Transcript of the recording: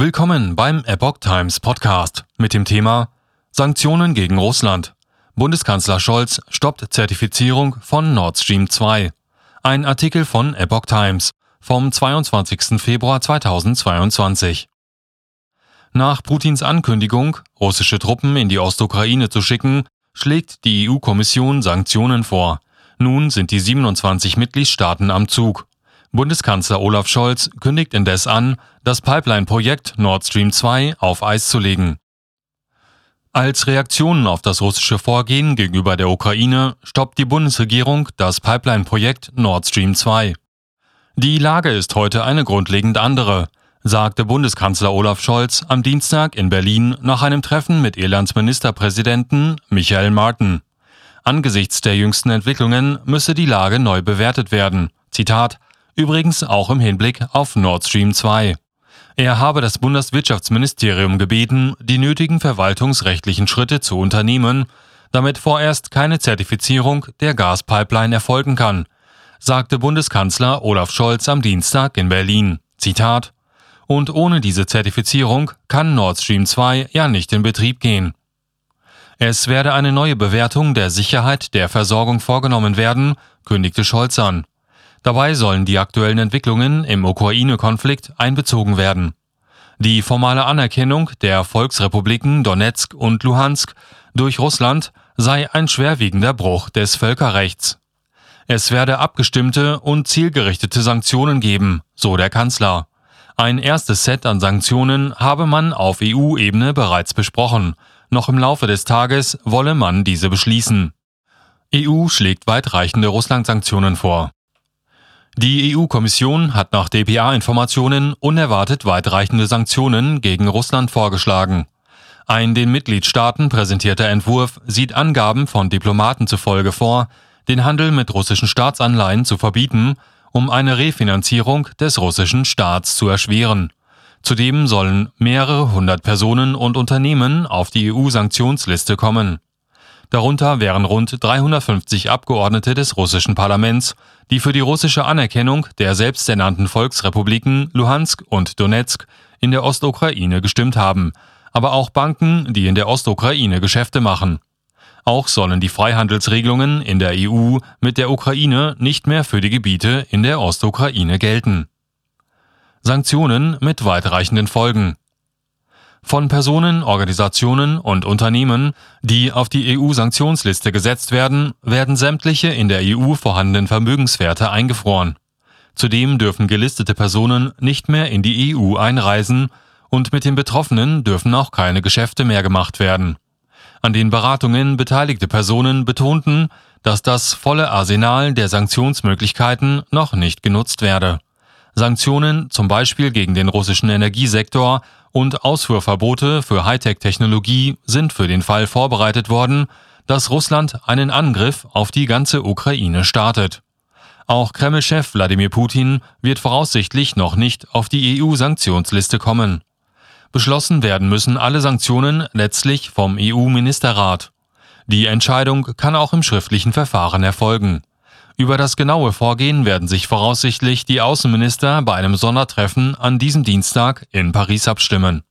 Willkommen beim Epoch Times Podcast mit dem Thema Sanktionen gegen Russland. Bundeskanzler Scholz stoppt Zertifizierung von Nord Stream 2. Ein Artikel von Epoch Times vom 22. Februar 2022. Nach Putins Ankündigung, russische Truppen in die Ostukraine zu schicken, schlägt die EU-Kommission Sanktionen vor. Nun sind die 27 Mitgliedstaaten am Zug. Bundeskanzler Olaf Scholz kündigt indes an, das Pipeline-Projekt Nord Stream 2 auf Eis zu legen. Als Reaktion auf das russische Vorgehen gegenüber der Ukraine stoppt die Bundesregierung das Pipeline-Projekt Nord Stream 2. Die Lage ist heute eine grundlegend andere, sagte Bundeskanzler Olaf Scholz am Dienstag in Berlin nach einem Treffen mit Irlands Ministerpräsidenten Michael Martin. Angesichts der jüngsten Entwicklungen müsse die Lage neu bewertet werden. Zitat Übrigens auch im Hinblick auf Nord Stream 2. Er habe das Bundeswirtschaftsministerium gebeten, die nötigen verwaltungsrechtlichen Schritte zu unternehmen, damit vorerst keine Zertifizierung der Gaspipeline erfolgen kann, sagte Bundeskanzler Olaf Scholz am Dienstag in Berlin. Zitat Und ohne diese Zertifizierung kann Nord Stream 2 ja nicht in Betrieb gehen. Es werde eine neue Bewertung der Sicherheit der Versorgung vorgenommen werden, kündigte Scholz an. Dabei sollen die aktuellen Entwicklungen im Ukraine-Konflikt einbezogen werden. Die formale Anerkennung der Volksrepubliken Donetsk und Luhansk durch Russland sei ein schwerwiegender Bruch des Völkerrechts. Es werde abgestimmte und zielgerichtete Sanktionen geben, so der Kanzler. Ein erstes Set an Sanktionen habe man auf EU-Ebene bereits besprochen. Noch im Laufe des Tages wolle man diese beschließen. EU schlägt weitreichende Russland-Sanktionen vor. Die EU-Kommission hat nach DPA-Informationen unerwartet weitreichende Sanktionen gegen Russland vorgeschlagen. Ein den Mitgliedstaaten präsentierter Entwurf sieht Angaben von Diplomaten zufolge vor, den Handel mit russischen Staatsanleihen zu verbieten, um eine Refinanzierung des russischen Staats zu erschweren. Zudem sollen mehrere hundert Personen und Unternehmen auf die EU-Sanktionsliste kommen. Darunter wären rund 350 Abgeordnete des russischen Parlaments, die für die russische Anerkennung der selbsternannten Volksrepubliken Luhansk und Donetsk in der Ostukraine gestimmt haben, aber auch Banken, die in der Ostukraine Geschäfte machen. Auch sollen die Freihandelsregelungen in der EU mit der Ukraine nicht mehr für die Gebiete in der Ostukraine gelten. Sanktionen mit weitreichenden Folgen von Personen, Organisationen und Unternehmen, die auf die EU-Sanktionsliste gesetzt werden, werden sämtliche in der EU vorhandenen Vermögenswerte eingefroren. Zudem dürfen gelistete Personen nicht mehr in die EU einreisen und mit den Betroffenen dürfen auch keine Geschäfte mehr gemacht werden. An den Beratungen beteiligte Personen betonten, dass das volle Arsenal der Sanktionsmöglichkeiten noch nicht genutzt werde. Sanktionen zum Beispiel gegen den russischen Energiesektor und Ausfuhrverbote für Hightech-Technologie sind für den Fall vorbereitet worden, dass Russland einen Angriff auf die ganze Ukraine startet. Auch Kreml-Chef Wladimir Putin wird voraussichtlich noch nicht auf die EU-Sanktionsliste kommen. Beschlossen werden müssen alle Sanktionen letztlich vom EU-Ministerrat. Die Entscheidung kann auch im schriftlichen Verfahren erfolgen. Über das genaue Vorgehen werden sich voraussichtlich die Außenminister bei einem Sondertreffen an diesem Dienstag in Paris abstimmen.